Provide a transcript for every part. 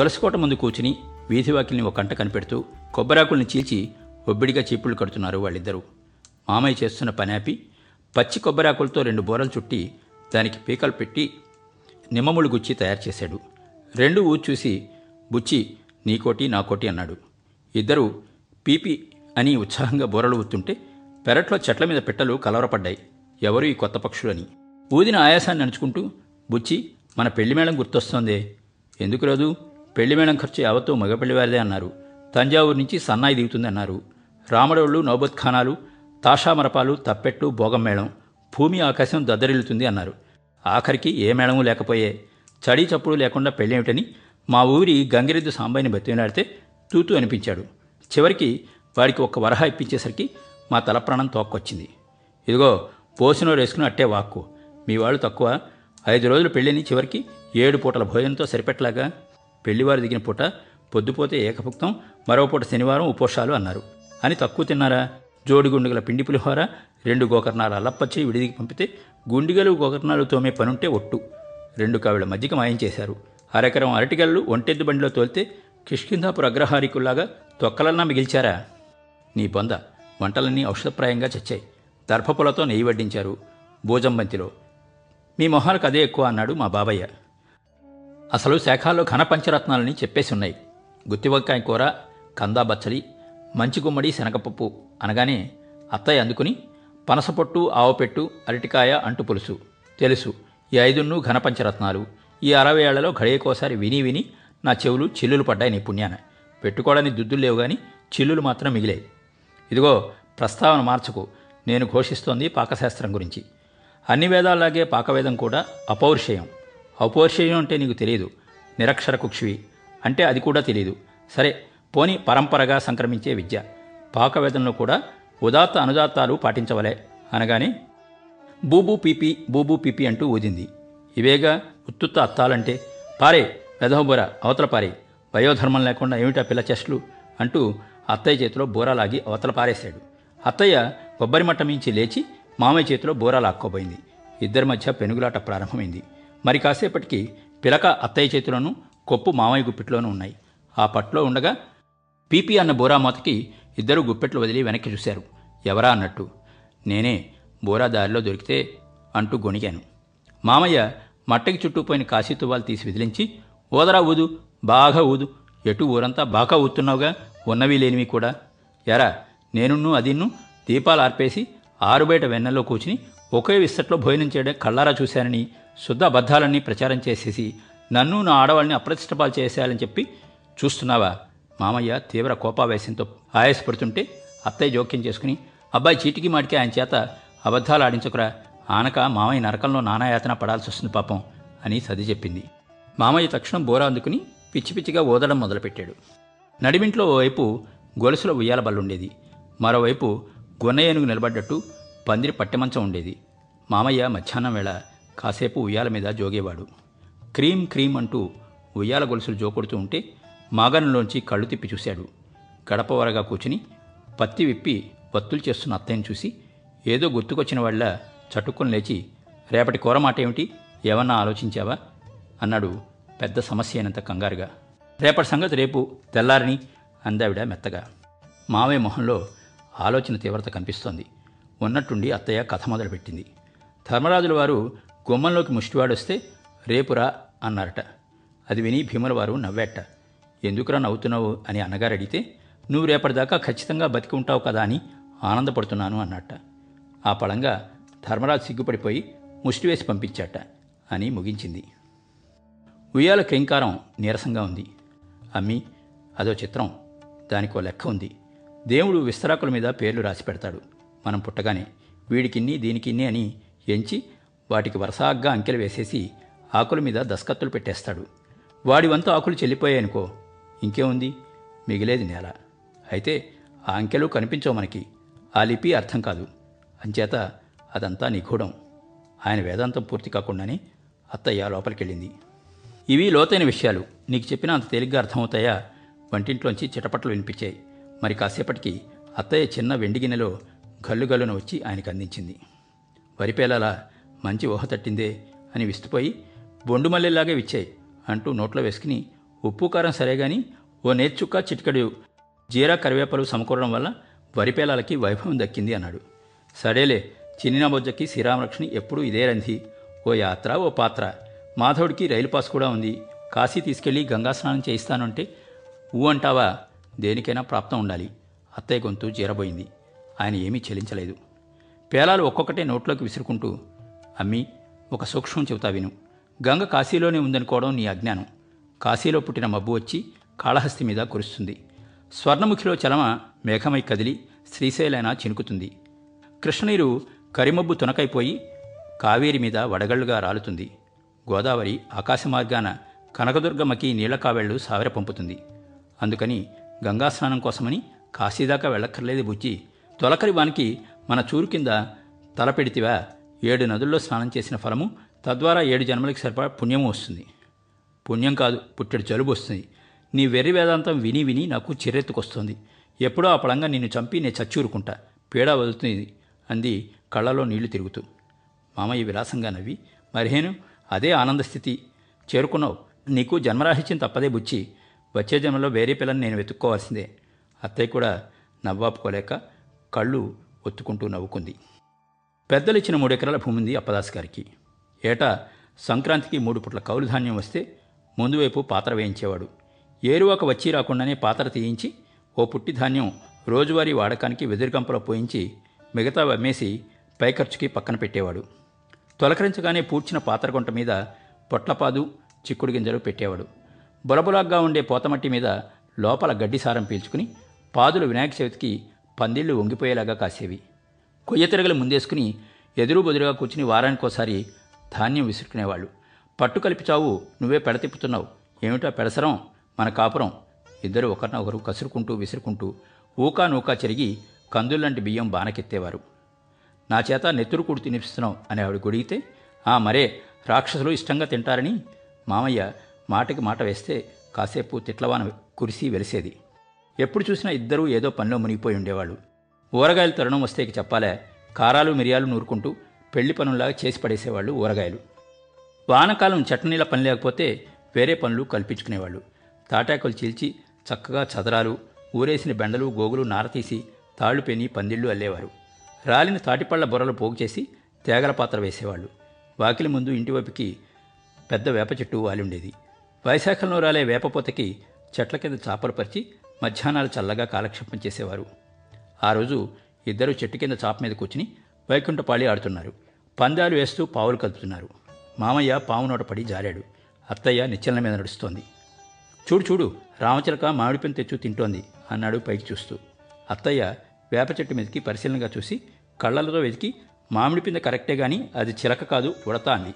తులసికోట ముందు కూర్చుని వీధివాకిల్ని ఒక కంట కనిపెడుతూ కొబ్బరాకుల్ని చీల్చి ఒబ్బిడిగా చీపులు కడుతున్నారు వాళ్ళిద్దరూ. మామయ్య చేస్తున్న పని ఆపి పచ్చి కొబ్బరాకులతో రెండు బోరలు చుట్టి దానికి పీకలు పెట్టి నిమ్మముళ్ళు గుచ్చి తయారు చేశాడు. రెండు ఊ చూసి బుచ్చి నీకోటి నాకోటి అన్నాడు. ఇద్దరూ పీపి అని ఉత్సాహంగా బోరలు ఊతుంటే పెరట్లో చెట్ల మీద పిట్టలు కలవరపడ్డాయి. ఎవరు ఈ కొత్త పక్షులని ఊదిన ఆయాసాన్ని నడుచుకుంటూ బుచ్చి మన పెళ్ళిమేళం గుర్తొస్తోందే. ఎందుకు రాదు? పెళ్ళి మేడం ఖర్చు యావత్తూ మగపెళ్ళి వారిదే అన్నారు. తంజావూరు నుంచి సన్నాయి దిగుతుంది అన్నారు. రామడోళ్ళు నౌబత్ తాషామరపాలు తప్పెట్లు భోగం మేళం భూమి ఆకాశం దద్దరిల్లుతుంది అన్నారు. ఆఖరికి ఏ మేళమూ లేకపోయే. చడీ చప్పుడు లేకుండా పెళ్ళేమిటని మా ఊరి గంగిరెద్దు సాంబాయిని బతిమిలాడితే తూతూ అనిపించాడు. చివరికి వాడికి ఒక్క వరహ ఇప్పించేసరికి మా తల ప్రాణం తోక్కొచ్చింది. ఇదిగో పోసినో వేసుకుని అట్టే వాక్కు. మీ వాళ్ళు తక్కువ. ఐదు రోజులు పెళ్ళిని చివరికి ఏడు పూటల భోజనంతో సరిపెట్టలాగా పెళ్ళివారు దిగిన పూట పొద్దుపోతే ఏకభుక్తం మరో పూట శనివారం ఉపోషాలు అన్నారు. అని తక్కువ తిన్నారా? జోడిగుండుగల పిండి పులిహోర రెండు గోకర్ణాలు అల్లప్పచ్చి విడిదికి పంపితే గుండిగలు గోకర్ణాలు తోమే పనుంటే ఒట్టు. రెండు కావిడ మజ్జిగ మాయం చేశారు. అరెకరం అరటిగళ్ళు ఒంటెద్దు బండిలో తోలితే కిష్కిందాపుర అగ్రహారికుల్లాగా తొక్కలన్నా మిగిల్చారా? నీ బొంద వంటలన్నీ ఔషధప్రాయంగా చచ్చాయి. దర్భపులతో నెయ్యి వడ్డించారు. భోజంబంతిలో మీ మొహాలకు అదే ఎక్కువ అన్నాడు మా బాబయ్య. అసలు శాఖల్లో ఘన పంచరత్నాలని చెప్పేసి ఉన్నాయి గుత్తివంకాయ కూర కందా బచ్చలి మంచి గుమ్మడి శనగపప్పు అనగానే అత్తయ్య అందుకుని పనసపొట్టు ఆవపెట్టు అరటికాయ అంటు పులుసు. తెలుసు ఈ ఐదున్ను ఘనపంచరత్నాలు. ఈ అరవై ఏళ్ళలో ఘడియకోసారి విని విని నా చెవులు చిల్లులు పడ్డాయి నీ పుణ్యాన పెట్టుకోవడానికి దుద్దులు లేవు కానీ చిల్లులు మాత్రం మిగిలాయి. ఇదిగో ప్రస్తావన మార్చకు. నేను ఘోషిస్తోంది పాకశాస్త్రం గురించి. అన్ని వేదాల్లాగే పాకవేదం కూడా అపౌరుషేయం. ఔపోర్షేయం అంటే నీకు తెలియదు. నిరక్షర కుక్షివి అంటే అది కూడా తెలియదు. సరే పోని పరంపరగా సంక్రమించే విద్య. పాకవేదంలో కూడా ఉదాత్త అనుదాత్తాలు పాటించవలే అనగానే బూబూ పీపీ బూబూ పీపీ అంటూ ఊదింది. ఇవేగా ఉత్తుత్త అత్తాలంటే పారే వెధవబుర అవతల పారే వయోధర్మం లేకుండా ఏమిటా పిల్ల చెస్ట్లు అంటూ అత్తయ్య చేతిలో బోరా లాగి అవతల పారేశాడు. అత్తయ్య కొబ్బరి మట్ట మించి లేచి మామయ్య చేతిలో బోరా లాక్కోబోయింది. ఇద్దరి మధ్య పెనుగులాట ప్రారంభమైంది. మరి కాసేపటికి పిలక అత్తయ్య చేతిలోనూ కొప్పు మామయ్య గుప్పెట్లోనూ ఉన్నాయి. ఆ పట్లో ఉండగా పీపీ అన్న బోరామాతకి ఇద్దరు గుప్పెట్లు వదిలి వెనక్కి చూశారు. ఎవరా అన్నట్టు నేనే బోరా దారిలో దొరికితే అంటూ గొణిగాను. మామయ్య మట్టకి చుట్టూపోయిన కాశీ తువ్వాలు తీసి విదిలించి ఊదరా ఊదు బాగా ఊదు ఎటు ఊరంతా బాగా ఊతున్నావుగా ఉన్నవి లేనివి కూడా. ఎరా నేనున్ను అదిన్ను దీపాలు ఆర్పేసి ఆరుబయట వెన్నెల్లో కూర్చుని ఒకే విస్తట్లో భోజనం చేయడం కళ్ళారా చూశానని శుద్ధ అబద్ధాలన్నీ ప్రచారం చేసేసి నన్ను నా ఆడవాళ్ళని అప్రతిష్టపాలు చేసేయాలని చెప్పి చూస్తున్నావా? మామయ్య తీవ్ర కోపావేశంతో ఆయాసపడుతుంటే అత్తయ్య జోక్యం చేసుకుని అబ్బాయి చీటికి మాటికి ఆయన చేత అబద్ధాలు ఆడించకురా ఆనక మామయ్య నరకంలో నానాయాతన పడాల్సి వస్తుంది పాపం అని సది చెప్పింది. మామయ్య తక్షణం బోరా అందుకుని పిచ్చి పిచ్చిగా ఓదడం మొదలుపెట్టాడు. నడిమింట్లో ఓవైపు గొలుసుల ఉయ్యాల బల్లుండేది మరోవైపు గొన్నయ్యనుగు ఏనుగు నిలబడ్డట్టు పందిరి పట్టెమంచం ఉండేది. మామయ్య మధ్యాహ్నం వేళ కాసేపు ఉయ్యాల మీద జోగేవాడు. క్రీమ్ క్రీమ్ అంటూ ఉయ్యాల గొలుసులు జోకొడుతూ ఉంటే మాగనంలోంచి కళ్ళు తిప్పి చూశాడు. గడపవరగా కూర్చుని పత్తి విప్పి వత్తులు చేస్తున్న అత్తయ్యను చూసి ఏదో గుర్తుకొచ్చిన వాళ్ళ చటుక్కుని లేచి రేపటి కూర మాట ఏమిటి ఏమన్నా ఆలోచించావా? అన్నాడు పెద్ద సమస్య అయినంత కంగారుగా. రేపటి సంగతి రేపు తెల్లారని అందావిడ మెత్తగా. మావే మొహంలో ఆలోచన తీవ్రత కనిపిస్తోంది. ఉన్నట్టుండి అత్తయ్య కథ మొదలుపెట్టింది. ధర్మరాజుల వారు గుమ్మంలోకి ముష్టివాడొస్తే రేపురా అన్నారట. అది విని భీముల వారు నవ్వేట ఎందుకురా నవ్వుతున్నావు? అని అన్నగారు అడిగితే నువ్వు రేపటిదాకా ఖచ్చితంగా బతికి ఉంటావు కదా అని ఆనందపడుతున్నాను అన్నట్ట ఆ పళంగా ధర్మరాజు సిగ్గుపడిపోయి ముష్టి వేసి పంపించాట అని ముగించింది. ఉయ్యాల కేంకారం నీరసంగా ఉంది. అమ్మి అదో చిత్రం. దానికో లెక్క ఉంది. దేవుడు విస్తరాకుల మీద పేర్లు రాసి పెడతాడు. మనం పుట్టగానే వీడికిన్ని దీనికిన్ని అని ఎంచి వాటికి వరసాగ్గా అంకెలు వేసేసి ఆకుల మీద దస్కత్తులు పెట్టేస్తాడు. వాడి వంతు ఆకులు చెల్లిపోయాయనుకో ఇంకేముంది? మిగిలేది నేల. అయితే ఆ అంకెలు కనిపించవు మనకి. ఆ లిపి అర్థం కాదు. అంచేత అదంతా నిగూఢం. ఆయన వేదాంతం పూర్తి కాకుండానే అత్తయ్య లోపలికెళ్ళింది. ఇవి లోతైన విషయాలు. నీకు చెప్పినా అంత తేలిగ్గా అర్థమవుతాయా? వంటింట్లోంచి చిటపట్లు వినిపించాయి. మరి కాసేపటికి అత్తయ్య చిన్న వెండి గిన్నెలో గల్లు గల్లున వచ్చి ఆయనకు అందించింది వరిపేలలా మంచి ఊహ తట్టిందే అని విస్తుపోయి బొండుమల్లెలాగే విచ్చాయి అంటూ నోట్లో వేసుకుని ఉప్పు కారం సరే గాని ఓ నేర్చుక్క చిటికడు జీరా కరివేపలు సమకూరడం వల్ల వరిపేలాలకి వైభవం దక్కింది అన్నాడు. సరేలే చిన్న బొజ్జకి శ్రీరామలక్ష్మి ఎప్పుడూ ఇదే రంధి. ఓ యాత్ర ఓ పాత్ర. మాధవుడికి రైలు పాస్ కూడా ఉంది. కాశీ తీసుకెళ్ళి గంగా స్నానం చేయిస్తానంటే ఊ అంటావా? దేనికైనా ప్రాప్తం ఉండాలి. అత్తయ్య గొంతు జీరబోయింది. ఆయన ఏమీ చెల్లించలేదు పేలాలు ఒక్కొక్కటే నోట్లోకి విసురుకుంటూ అమ్మి ఒక సూక్ష్మం చెబుతా విను. గంగ కాశీలోనే ఉందనుకోవడం నీ అజ్ఞానం. కాశీలో పుట్టిన మబ్బు వచ్చి కాళహస్తి మీద కురుస్తుంది. స్వర్ణముఖిలో చలమ మేఘమై కదిలి శ్రీశైలైన చినుకుతుంది. కృష్ణనీరు కరిమబ్బు తునకైపోయి కావేరి మీద వడగళ్ళుగా రాలుతుంది. గోదావరి ఆకాశ మార్గాన కనకదుర్గమ్మకి నీళ్ళ కావెళ్ళు సావిర పంపుతుంది అందుకని గంగాస్నానం కోసమని కాశీదాకా వెళ్ళక్కర్లేదు బుజ్జి. తొలకరి వానికి మన చూరు కింద తల పెడితివా. ఏడు నదుల్లో స్నానం చేసిన ఫలము తద్వారా ఏడు జన్మలకి సరిపడా పుణ్యము వస్తుంది. పుణ్యం కాదు పుట్టెడు జలుబు వస్తుంది. నీ వెర్రి వేదాంతం విని విని నాకు చిరెత్తుకొస్తుంది ఎప్పుడో ఆ పడంగా నిన్ను చంపి నేను చచ్చూరుకుంటా. పీడ వదులుతుంది అంది కళ్ళలో నీళ్ళు తిరుగుతూ. మామయ్య విలాసంగా నవ్వి మరిహేను అదే ఆనందస్థితి చేరుకున్నావు. నీకు జన్మరాహిత్యం తప్పదే బుచ్చి. వచ్చే జన్మలో వేరే పిల్లని నేను వెతుక్కోవాల్సిందే. అత్తయ్య కూడా నవ్వాపుకోలేక కళ్ళు ఒత్తుకుంటూ నవ్వుకుంది. పెద్దలిచ్చిన మూడెకరాల భూమి ఉంది అప్పదాస్ గారికి ఏటా సంక్రాంతికి మూడు పుట్ల కౌలు ధాన్యం వస్తే ముందు వైపు పాత్ర వేయించేవాడు. ఏరువాక వచ్చి రాకుండానే పాత్ర తీయించి ఓ పుట్టి ధాన్యం రోజువారీ వాడకానికి వెదురుగంపలో పోయించి మిగతా అమ్మేసి పై ఖర్చుకి పక్కన పెట్టేవాడు. తొలకరించగానే పూడ్చిన పాత్రగుంట మీద పొట్లపాదు చిక్కుడు గింజలు పెట్టేవాడు. బులబులాగ్గా ఉండే పోతమట్టి మీద లోపల గడ్డి సారం పీల్చుకుని పాదులు వినాయక చవితికి పందిళ్ళు వంగిపోయేలాగా కాసేవి. కొయ్య తిరగలు ముందేసుకుని ఎదురు బెదురుగా కూర్చుని వారానికోసారి ధాన్యం విసురుకునేవాళ్ళు. పట్టు కలిపి చావు నువ్వే పెడతిప్పుతున్నావు ఏమిటా పెడసరం? మన కాపురం. ఇద్దరు ఒకరినొకరు కసురుకుంటూ విసురుకుంటూ ఊకా నూకా చెరిగి కందుల్లాంటి బియ్యం బానకెత్తేవారు. నా చేత నెత్తురు కూడు తినిపిస్తున్నావు అని ఆవిడ గొడిగితే ఆ మరే రాక్షసులు ఇష్టంగా తింటారని మామయ్య మాటకి మాట వేస్తే కాసేపు తిట్లవాన కురిసి వెలిసేది. ఎప్పుడు చూసినా ఇద్దరూ ఏదో పనిలో మునిగిపోయి ఉండేవాళ్ళు. ఊరగాయలు తరుణం వస్తే చెప్పాలే కారాలు మిరియాలు నూరుకుంటూ పెళ్ళి పనుల్లాగా చేసి పడేసేవాళ్ళు ఊరగాయలు. వానకాలం చట్నీల పని లేకపోతే వేరే పనులు కల్పించుకునేవాళ్ళు. తాటాకులు చీల్చి చక్కగా చదరాలు ఊరేసిన బెండలు గోగులు నారతీసి తాళ్ళు పెని పందిళ్ళు అల్లేవారు. రాలిన తాటిపళ్ళ బుర్రలు పోగు చేసి తేగల పాత్ర వేసేవాళ్ళు. వాకిలి ముందు ఇంటివైపుకి పెద్ద వేప చెట్టు వాలి ఉండేది. వైశాఖంలో రాలే వేపపోతకి చెట్ల కింద చాపలు పరిచి మధ్యాహ్నాలు చల్లగా కాలక్షేపం చేసేవారు. ఆ రోజు ఇద్దరు చెట్టు కింద చాప మీద కూర్చుని వైకుంఠపాళి ఆడుతున్నారు. పందాలు వేస్తూ పావులు కదుపుతున్నారు. మామయ్య పాము నోట పడి జారాడు. అత్తయ్య నిచ్చెల మీద నడుస్తోంది. చూడు చూడు రామచిలక మామిడి పెన్ తెచ్చు తింటోంది అన్నాడు పైకి చూస్తూ. అత్తయ్య వేప చెట్టు మీదకి పరిశీలనగా చూసి కళ్ళలతో వెతికి మామిడి పింద కరెక్టే కానీ అది చిలక కాదు ఉడత అంది.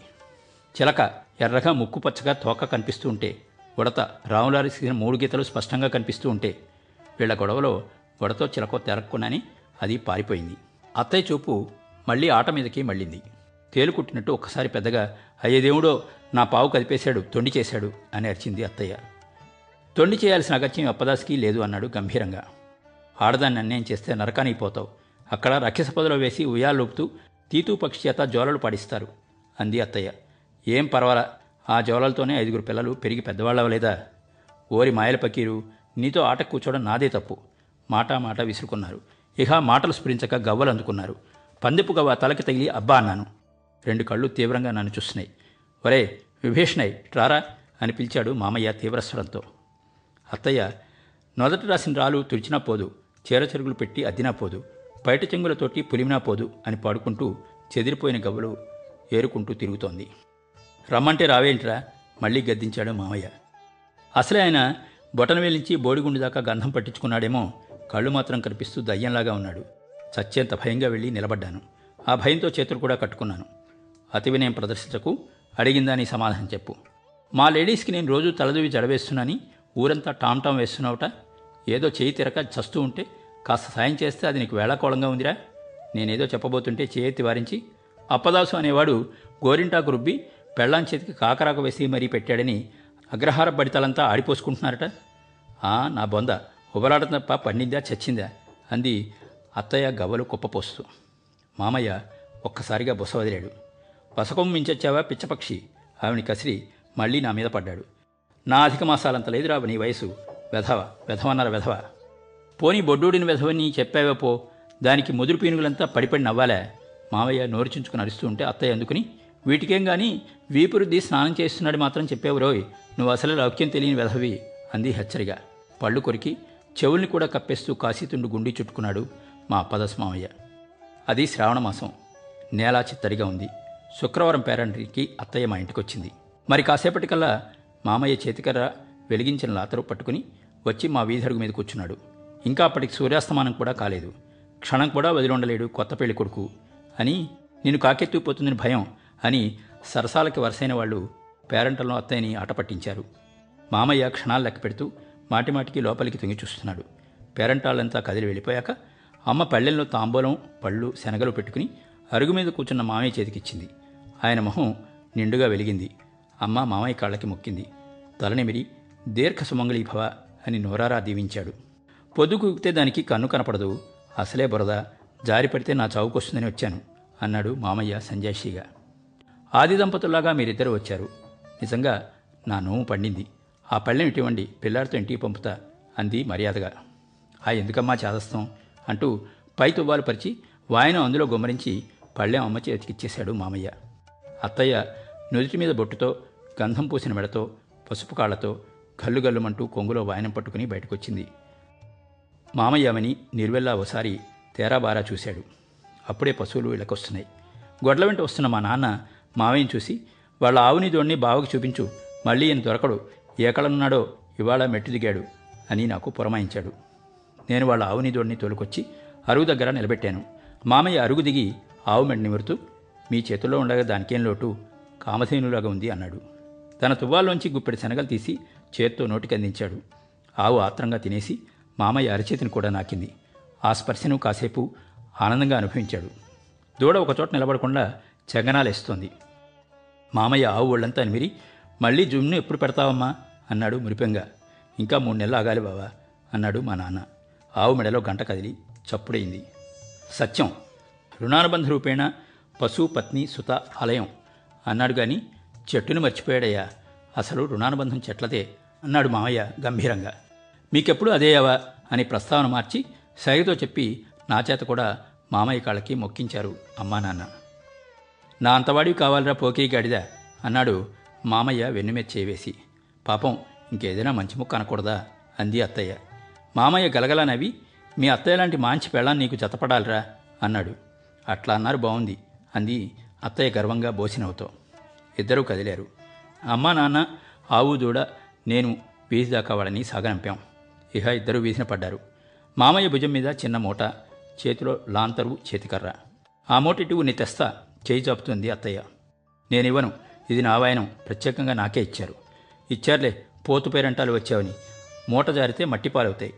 చిలక ఎర్రగా ముక్కు పచ్చగా తోక కనిపిస్తూ ఉంటే ఉడత రాములారి సీసిన మూడు గీతలు స్పష్టంగా కనిపిస్తూ ఉంటే వీళ్ళ గొడవలో ఉడతో చిలకో తెరక్కునని అది పారిపోయింది. అత్తయ్య చూపు మళ్ళీ ఆట మీదకి మళ్ళింది. తేలు కుట్టినట్టు ఒక్కసారి పెద్దగా అయ్యే దేవుడో నా పావు కదిపేశాడు తొండి చేశాడు అని అరిచింది అత్తయ్య. తొండి చేయాల్సిన అగత్యం అప్పదాస్కి లేదు అన్నాడు గంభీరంగా. ఆడదాన్ని అన్యాయం చేస్తే నరకానికి పోతావు. అక్కడ రక్షస పొదలో వేసి ఉయ్యాలూపుతూ తీతూ పక్షి చేత జోలలు పాడిస్తారు అంది అత్తయ్య. ఏం పర్వాలా? ఆ జోలలతోనే ఐదుగురు పిల్లలు పెరిగి పెద్దవాళ్ళవలేదా? ఓరి మాయల పకీరు నీతో ఆట కూర్చోవడం నాదే తప్పు. మాట మాట విసురుకున్నారు. ఇక మాటలు స్ఫురించక గవ్వలు అందుకున్నారు. పందిపు గవ్వ తలకి తగిలి అబ్బా అన్నాను. రెండు కళ్ళు తీవ్రంగా నన్ను చూస్తున్నాయి ఒరే విభీషణయ్ ట్రారా అని పిలిచాడు మామయ్య తీవ్రస్వరంతో. అత్తయ్య నొదట రాసిన రాలు తుడిచినా పోదు చీరచెరుగులు పెట్టి అద్దినా పోదు బయట చెంగులతోటి పులిమినా పోదు అని పాడుకుంటూ చెదిరిపోయిన గవ్వలు ఏరుకుంటూ తిరుగుతోంది. రమ్మంటే రావేంట్రా? మళ్ళీ గద్దించాడు మామయ్య. అసలే ఆయన బొటనవేలు నుంచి బోడిగుండు దాకా గంధం పట్టించుకున్నాడేమో కళ్ళు మాత్రం కనిపిస్తూ దయ్యంలాగా ఉన్నాడు. చచ్చేంత భయంగా వెళ్ళి నిలబడ్డాను. ఆ భయంతో చేతులు కూడా కట్టుకున్నాను. అతి వినయం ప్రదర్శించకు అడిగిందని సమాధానం చెప్పు. మా లేడీస్కి నేను రోజు తలదూవి జడవేస్తున్నాని ఊరంతా టామ్ టామ్ వేస్తున్నావుట. ఏదో చేయి తిరక చస్తూ ఉంటే కాస్త సాయం చేస్తే అది నీకు వేళాకోళంగా ఉందిరా? నేనేదో చెప్పబోతుంటే చేయెత్తి వారించి అప్పదాసు అనేవాడు గోరింటాకు రుబ్బి పెళ్ళాం చేతికి కాకరాకు వేసి మరీ పెట్టాడని అగ్రహార బడితలంతా ఆడిపోసుకుంటున్నారట? ఆ నా బొంద. ఉబలాడ తప్ప పండిందా చచ్చిందా? అంది అత్తయ్య గవ్వలు కుప్పపోస్తూ. మామయ్య ఒక్కసారిగా బుస వదిలాడు. బసకొమ్మ మించొచ్చావా పిచ్చపక్షి? ఆవిని కసిరి మళ్ళీ నా మీద పడ్డాడు. నా అధిక మాసాలంత లేదురా నీ వయసు. వెధవ వెధవన్నర వెధవ. పోనీ బొడ్డూడిని వెధవని చెప్పావే పో. దానికి ముదురు పీనుగులంతా పడిపడి నవ్వాలే? మామయ్య నోరుచించుకుని అరుస్తూ ఉంటే అత్తయ్య అందుకుని వీటికేం గాని వీపురుద్ది స్నానం చేస్తున్నాడు మాత్రం చెప్పేవు రోయ్ నువ్వు అసలు లౌక్యం తెలియని వెధవి అంది హెచ్చరిగా. పళ్ళు కొరికి చెవుల్ని కూడా కప్పేస్తూ కాశీతుండు గుండి చుట్టుకున్నాడు మా పదస్మామయ్య. అది శ్రావణ మాసం. నేల చిత్తడిగా ఉంది. శుక్రవారం పేరంటికి అత్తయ్య మా ఇంటికి వచ్చింది మరి కాసేపటికల్లా మామయ్య చేతికర్ర వెలిగించిన లాతరు పట్టుకుని వచ్చి మా వీధరుగు మీద కూర్చున్నాడు. ఇంకా అప్పటికి సూర్యాస్తమానం కూడా కాలేదు. క్షణం కూడా వదిలుండలేడు కొత్త పెళ్ళి కొడుకు అని నేను కాకెత్తుకుపోతుందని భయం. అని సరసాలకి వరసైన వాళ్ళు పేరంటంలో అత్తయ్యని ఆట పట్టించారు. మామయ్య క్షణాలు లెక్క పెడుతూ మాటిమాటికి లోపలికి తొంగి చూస్తున్నాడు. పేరంటాళ్ళంతా కదిలి వెళ్ళిపోయాక అమ్మ పళ్ళెల్లో తాంబూలం పళ్ళు శనగలు పెట్టుకుని అరుగు మీద కూర్చున్న మామయ్య చేతికిచ్చింది. ఆయన మొహం నిండుగా వెలిగింది. అమ్మ మామయ్య కాళ్ళకి మొక్కింది. తలనిమిరి దీర్ఘ సుమంగళీభవ అని నోరారా దీవించాడు. పొద్దుకూకితే దానికి కన్ను కనపడదు. అసలే బురద. జారిపడితే నా చావుకొస్తుందని వచ్చాను అన్నాడు మామయ్య సంజాయిషిగా. ఆది దంపతుల్లాగా మీరిద్దరూ వచ్చారు. నిజంగా నా నోము పండింది. ఆ పళ్ళెం ఇటువంటి పిల్లాడితో ఇంటికి పంపుతా అంది మర్యాదగా. ఆ ఎందుకమ్మా చేదస్తాం? అంటూ పై తువ్వాలు పరిచి వాయనం అందులో గుమ్మరించి పళ్ళెం అమ్మ చేతికిచ్చేశాడు మామయ్య. అత్తయ్య నుదుటి మీద బొట్టుతో గంధం పూసిన మెడతో పసుపు కాళ్ళతో గల్లు గల్లుమంటూ కొంగులో వాయనం పట్టుకుని బయటకొచ్చింది. మామయ్యమని నిర్వెల్లా ఓసారి తేరాబారా చూశాడు. అప్పుడే పశువులు ఇళ్ళకొస్తున్నాయి. గొడ్ల వెంట వస్తున్న మా నాన్న మావయ్యని చూసి వాళ్ళ ఆవుని దోడిని బావకి చూపించు. మళ్ళీ ఈయన దొరకడు. ఎక్కడనున్నాడో ఇవాళ మెట్టు దిగాడు అని నాకు పురమాయించాడు. నేను వాళ్ళ ఆవుని దోడిని తోలుకొచ్చి అరుగు దగ్గర నిలబెట్టాను. మామయ్య అరుగు దిగి ఆవు మెడ నిమురుతూ మీ చేతుల్లో ఉండగా దానికేం లోటు? కామధేనులాగా ఉంది అన్నాడు. తన తువ్వాల్లోంచి గుప్పెడి శనగలు తీసి చేత్తో నోటికి అందించాడు. ఆవు ఆత్రంగా తినేసి మామయ్య అరచేతిని కూడా నాకింది. ఆ స్పర్శను కాసేపు ఆనందంగా అనుభవించాడు. దూడ ఒకచోట నిలబడకుండా చెంగనాలేస్తోంది. మామయ్య ఆవు ఒళ్ళంతా నిమిరి మళ్ళీ జుమ్ను ఎప్పుడు పెడతావమ్మా? అన్నాడు మురిపెంగా. ఇంకా మూడు నెలలు ఆగాలి బావా అన్నాడు మా నాన్న. ఆవు మెడలో గంట కదిలి చప్పుడైంది సత్యం రుణానుబంధ రూపేణ పశు పత్ని సుత ఆలయం అన్నాడు కానీ చెట్టును మర్చిపోయాడయ్యా. అసలు రుణానుబంధం చెట్లదే అన్నాడు మామయ్య గంభీరంగా. మీకెప్పుడు అదేయావా అని ప్రస్తావన మార్చి సైగతో చెప్పి నా చేత కూడా మామయ్య కాళ్ళకి మొక్కించారు అమ్మా నాన్న. నా అంతవాడివి కావాలిరా పోకీ గడిదా అన్నాడు మామయ్య వెన్నుమీద చేవేసి. పాపం ఇంకేదైనా మంచి ముక్క అనకూడదా? అంది అత్తయ్య. మామయ్య గలగలా నవ్వి మీ అత్తయ్య లాంటి మంచి పెళ్ళాన్ని నీకు జతపడాలిరా? అన్నాడు. అట్లా అన్నారు బాగుంది అంది అత్తయ్య గర్వంగా బోసినవుతో ఇద్దరూ కదిలారు. అమ్మా నాన్న ఆవు దూడ నేను వీధి దాకా వాళ్ళని సాగనంపాం. ఇహ ఇద్దరూ వీసిన పడ్డారు. మామయ్య భుజం మీద చిన్న మూట చేతిలో లాంతరు చేతికర్ర. ఆ మూట ఇటు నీ తెస్తా చేయి చాపుతుంది అత్తయ్య. నేనివ్వను. ఇది నా వాయనం. ప్రత్యేకంగా నాకే ఇచ్చారు. ఇచ్చారులే పోతు పేరంటాలు వచ్చావని. మూట జారితే మట్టి పాలవుతాయి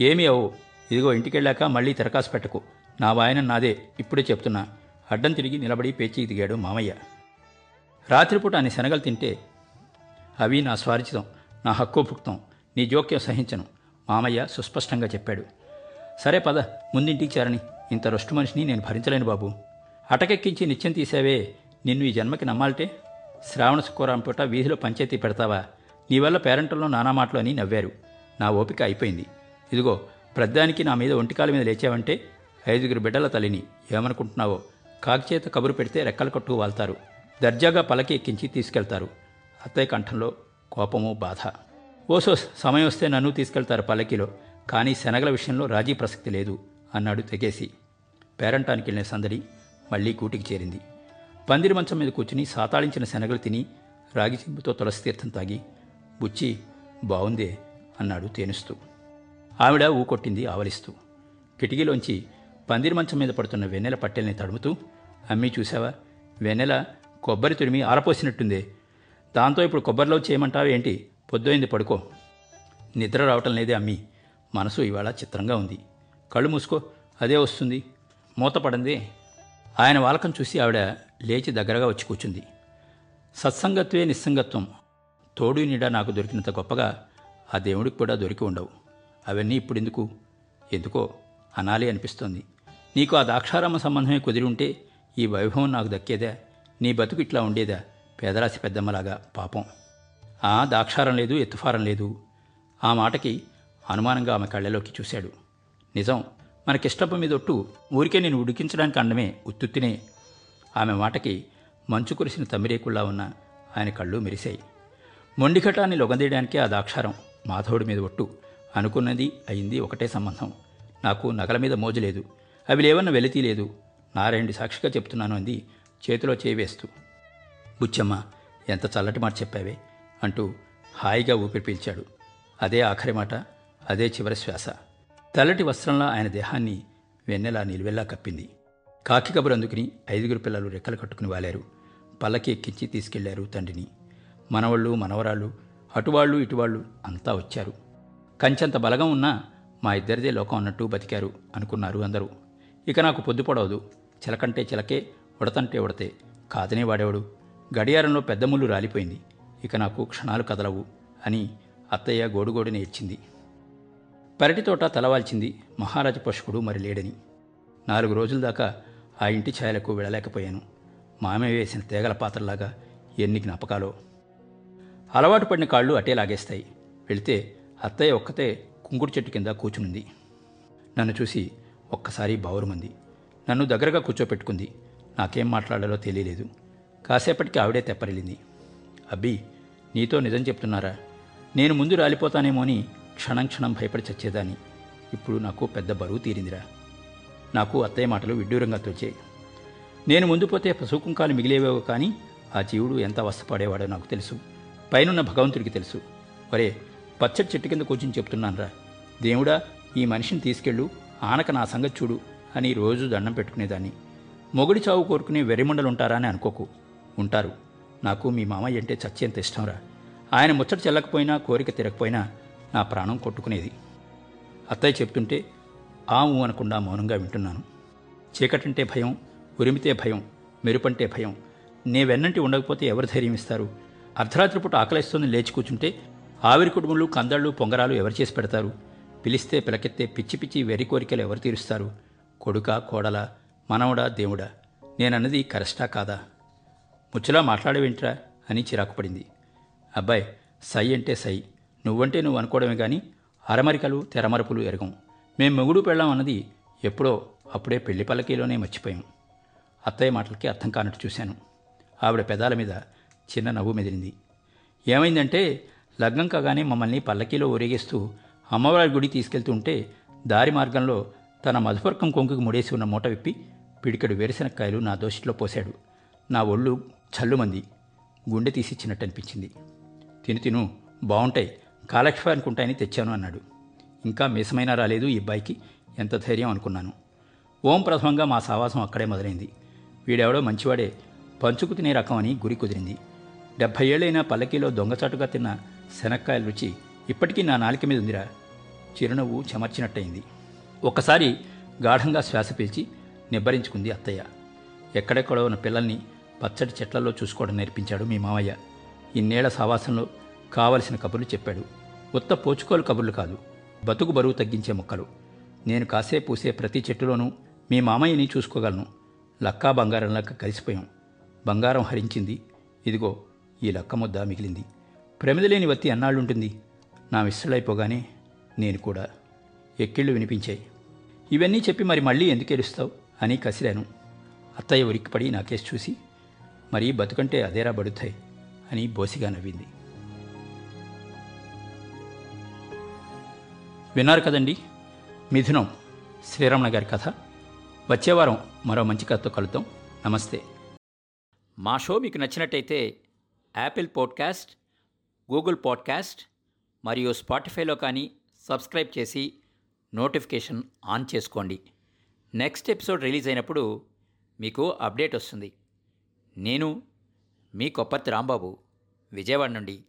ఏమీ అవు? ఇదిగో ఇంటికెళ్ళాక మళ్ళీ తెరకాసు పెట్టకు. నా వాయనం నాదే. ఇప్పుడే చెప్తున్నా. అడ్డం తిరిగి నిలబడి పేచీకి దిగాడు మామయ్య. రాత్రిపూట అన్ని శనగలు తింటే అవి నా స్వార్జితం నా హక్కు భుక్తం నీ జోక్యం సహించను. మామయ్య సుస్పష్టంగా చెప్పాడు. సరే పద ముందింటికి చేరని. ఇంత రొష్టు మనిషిని నేను భరించలేను బాబు. అటకెక్కించి నిత్యం తీసావే నిన్ను ఈ జన్మకి నమ్మాలటే? శ్రావణ శుక్రవారం పూట వీధిలో పంచాయతీ పెడతావా? నీ వల్ల పేరంటంలో నానా మాటలు అని నవ్వారు. నా ఓపిక అయిపోయింది. ఇదిగో ప్రద్దానికి నా మీద ఒంటికాల మీద లేచావంటే ఐదుగురు బిడ్డల తల్లిని ఏమనుకుంటున్నావో? కాకిచేత కబురు పెడితే రెక్కలు కట్టు వాళ్తారు. దర్జాగా పలకి ఎక్కించి తీసుకెళ్తారు. అత్తయ్య కంఠంలో కోపము బాధ. ఓసో సమయం వస్తే నన్ను తీసుకెళ్తారు పల్లకిలో. కానీ శనగల విషయంలో రాజీ ప్రసక్తి లేదు అన్నాడు తెగేసి. పేరంటానికి వెళ్ళిన సందడి మళ్ళీ కూటికి చేరింది. పందిరి మంచం మీద కూర్చుని సాతాళించిన శనగలు తిని రాగి చెంబుతో తులసి తీర్థం తాగి బుచ్చి బావుందే అన్నాడు తేనుస్తూ. ఆవిడ ఊకొట్టింది ఆవలిస్తూ. కిటికీలోంచి పందిరి మంచం మీద పడుతున్న వెన్నెల పట్టెల్ని తడుముతూ అమ్మి చూసావా వెన్నెల కొబ్బరి తురిమి ఆరపోసినట్టుందే. దాంతో ఇప్పుడు కొబ్బరిలో చేయమంటావు ఏంటి? పొద్దుయింది పడుకో. నిద్ర రావటం లేదే అమ్మి. మనసు ఇవాళ చిత్రంగా ఉంది. కళ్ళు మూసుకో అదే వస్తుంది. మూతపడందే ఆయన వాలకం చూసి ఆవిడ లేచి దగ్గరగా వచ్చి కూర్చుంది. సత్సంగత్వే నిస్సంగత్వం. తోడు నీడ నాకు దొరికినంత గొప్పగా ఆ దేవుడికి కూడా దొరికి ఉండవు. అవన్నీ ఇప్పుడు ఎందుకు ఎందుకో అనాలి అనిపిస్తోంది. నీకు ఆ దాక్షారామ సంబంధమే కుదిరి ఉంటే ఈ వైభవం నాకు దక్కేదా? నీ బతుకు ఇట్లా ఉండేదా? పేదరాశి పెద్దమ్మలాగా పాపం. ఆ దాక్షారం లేదు ఎత్తుఫారం లేదు. ఆ మాటకి అనుమానంగా ఆమె కళ్ళలోకి చూశాడు. నిజం మనకిష్టపు మీద ఒట్టు ఊరికే నేను ఉడికించడానికి అండమే ఉత్తుత్తినే. ఆమె మాటకి మంచు కురిసిన తమ్మిరేకుల్లా ఉన్న ఆయన కళ్ళు మెరిశాయి. మొండిఘటాన్ని లొగదీయడానికే ఆ దాక్షారం మాధవుడి మీద ఒట్టు. అనుకున్నది అయింది ఒకటే సంబంధం. నాకు నగల మీద మోజు లేదు. అవి లేవన్న వెలితీ లేదు. నారాయణుడి సాక్షిగా చెప్తున్నాను అంది చేతిలో చేవేస్తూ బుచ్చమ్మ ఎంత చల్లటి మాట చెప్పావే అంటూ హాయిగా ఊపిరి పీల్చాడు. అదే ఆఖరి మాట అదే చివరి శ్వాస. తెల్లటి వస్త్రంలా ఆయన దేహాన్ని వెన్నెలా నిలువెల్లా కప్పింది. కాకి కబురు అందుకుని ఐదుగురు పిల్లలు రెక్కలు కట్టుకుని వాలారు. పల్లకి ఎక్కించి తీసుకెళ్ళారు తండ్రిని. మనవళ్ళు మనవరాళ్ళు అటువాళ్ళు ఇటువాళ్ళు అంతా వచ్చారు. కంచెంత బలగం ఉన్నా మా ఇద్దరిదే లోకం అన్నట్టు బతికారు అనుకున్నారు అందరూ. ఇక నాకు పొద్దుపడవదు చిలకంటే చిలకే ఉడతంటే ఉడతే కాదనే వాడేవాడు? గడియారంలో పెద్ద ముళ్ళు రాలిపోయింది. ఇక నాకు క్షణాలు కదలవు అని అత్తయ్య గోడుగోడుని ఇచ్చింది పెరటి తోట తలవాల్చింది మహారాజ పశుకుడు మరి లేడని. నాలుగు రోజుల దాకా ఆ ఇంటి ఛాయలకు వెళ్ళలేకపోయాను. మామే వేసిన తేగల పాత్రలాగా ఎన్ని జ్ఞాపకాలో. అలవాటు పడిన కాళ్ళు అటే లాగేస్తాయి. వెళితే అత్తయ్య ఒక్కతే కుంకుడు చెట్టు కింద కూచునుంది నన్ను చూసి ఒక్కసారి బావురుమంది. నన్ను దగ్గరగా కూర్చోపెట్టుకుంది. నాకేం మాట్లాడాలో తెలియలేదు. కాసేపటికి ఆవిడే తెప్పరిల్లింది. అబ్బి నీతో నిజం చెప్తున్నారా? నేను ముందు రాలిపోతానేమో అని క్షణం క్షణం భయపడి చచ్చేదాన్ని. ఇప్పుడు నాకు పెద్ద బరువు తీరిందిరా. నాకు అత్తయ్య మాటలు విడ్డూరంగా తోచే. నేను ముందు పోతే పశుకుంకాలు మిగిలేవేవో కానీ ఆ జీవుడు ఎంత అవస్థపడేవాడో నాకు తెలుసు. పైనున్న భగవంతుడికి తెలుసు. ఒరే పచ్చడి చెట్టు కింద కూర్చుని చెప్తున్నానురా. దేవుడా ఈ మనిషిని తీసుకెళ్ళు ఆనక నా సంగతి చూడు అని రోజు దండం పెట్టుకునేదాన్ని. మొగుడి చావు కోరుకునే వెర్రిమండలు ఉంటారా అని అనుకోకు. ఉంటారు. నాకు మీ మామయ్య అంటే చచ్చేంత ఇష్టంరా. ఆయన ముచ్చట చెల్లకపోయినా కోరిక తిరగకపోయినా నా ప్రాణం కొట్టుకునేది. అత్తయ్య చెప్తుంటే ఆము అనకుండా మౌనంగా వింటున్నాను. చీకటంటే భయం ఉరిమితే భయం మెరుపంటే భయం. నే వెన్నంటి ఉండకపోతే ఎవరు ధైర్యం ఇస్తారు? అర్ధరాత్రి పూట ఆకలిస్తుంది లేచి కూర్చుంటే ఆవిరి కుటుంబాలు కందళ్ళు పొంగరాలు ఎవరు చేసి పెడతారు? పిలిస్తే పిలకెత్తే పిచ్చి పిచ్చి వెర్రి కోరికలు ఎవరు తీరుస్తారు? కొడుక కోడల మనవడా దేవుడా? నేనన్నది కరెస్టా కాదా? ముచ్చలా మాట్లాడవేంట్రా అని చిరాకు పడింది అబ్బాయి సై అంటే సై. నువ్వంటే నువ్వు అనుకోవడమే కానీ అరమరికలు తెరమరపులు ఎరగం. మేం మొగుడు పెళ్ళాం అన్నది ఎప్పుడో అప్పుడే పెళ్ళి పల్లకీలోనే మర్చిపోయాం. అత్తయ్య మాటలకి అర్థం కానట్టు చూశాను. ఆవిడ పెదాల మీద చిన్న నవ్వు మెదిరింది ఏమైందంటే లగ్నం కాగానే మమ్మల్ని పల్లకీలో ఊరేగిస్తూ అమ్మవారి గుడి తీసుకెళ్తూ ఉంటే దారి మార్గంలో తన మధుపర్కం కొంకుకి ముడేసి ఉన్న మూట విప్పి పిడికడు వేరుశనక్కాయలు నా దోషిలో పోశాడు. నా ఒళ్ళు చల్లుమంది. గుండె తీసిచ్చినట్టు అనిపించింది తిను తిను బాగుంటాయి కాలక్షేపానికి ఉంటాయని తెచ్చాను అన్నాడు. ఇంకా మిసమైనా రాలేదు ఈ అబ్బాయికి? ఎంత ధైర్యం అనుకున్నాను. ఓం ప్రథమంగా మా సావాసం అక్కడే మొదలైంది. వీడెవడో మంచివాడే. పంచుకు తినే రకం అని గురి కుదిరింది. డెబ్భై ఏళ్ళైనా పల్లకీలో దొంగచాటుగా తిన్న శనక్కాయల రుచి ఇప్పటికీ నా నాలిక మీద ఉందిరా. చిరునవ్వు చెమర్చినట్టయింది. ఒక్కసారి గాఢంగా శ్వాస పీల్చి నిబ్బరించుకుంది అత్తయ్య. ఎక్కడెక్కడో ఉన్న పిల్లల్ని పచ్చడి చెట్లలో చూసుకోవడం నేర్పించాడు మీ మామయ్య. ఇన్నేళ్ళ సావాసంలో కావలసిన కబుర్లు చెప్పాడు. ఉత్త పోచుకోలు కబుర్లు కాదు. బతుకు బరువు తగ్గించే మొక్కలు. నేను కాసే పూసే ప్రతి చెట్టులోనూ మీ మామయ్యని చూసుకోగలను. లక్కా బంగారం లక్క కలిసిపోయాం. బంగారం హరించింది. ఇదిగో ఈ లక్క ముద్ద మిగిలింది. ప్రమిదలేని వత్తి అన్నాళ్ళుంటుంది నా మిస్సులైపోగానే నేను కూడా ఎక్కిళ్ళు వినిపించాయి. ఇవన్నీ చెప్పి మరి మళ్ళీ ఎందుకు ఏడుస్తావు? అని కసిరాను. అత్తయ్య ఉరిక్కిపడి నా కేసు చూసి మరి బతుకంటే అదేరా బడుతాయి అని బోసిగా నవ్వింది. విన్నారు కదండి? మిథునం శ్రీరమణ గారి కథ. వచ్చే వారం మరో మంచి కథతో కలుద్దాం. నమస్తే. మా షో మీకు నచ్చినట్టయితే యాపిల్ పాడ్కాస్ట్ గూగుల్ పాడ్కాస్ట్ మరియు స్పాటిఫైలో కానీ సబ్స్క్రైబ్ చేసి నోటిఫికేషన్ ఆన్ చేసుకోండి. నెక్స్ట్ ఎపిసోడ్ రిలీజ్ అయినప్పుడు మీకు అప్డేట్ వస్తుంది. నేను మీ కొప్పతి రాంబాబు విజయవాడ నుండి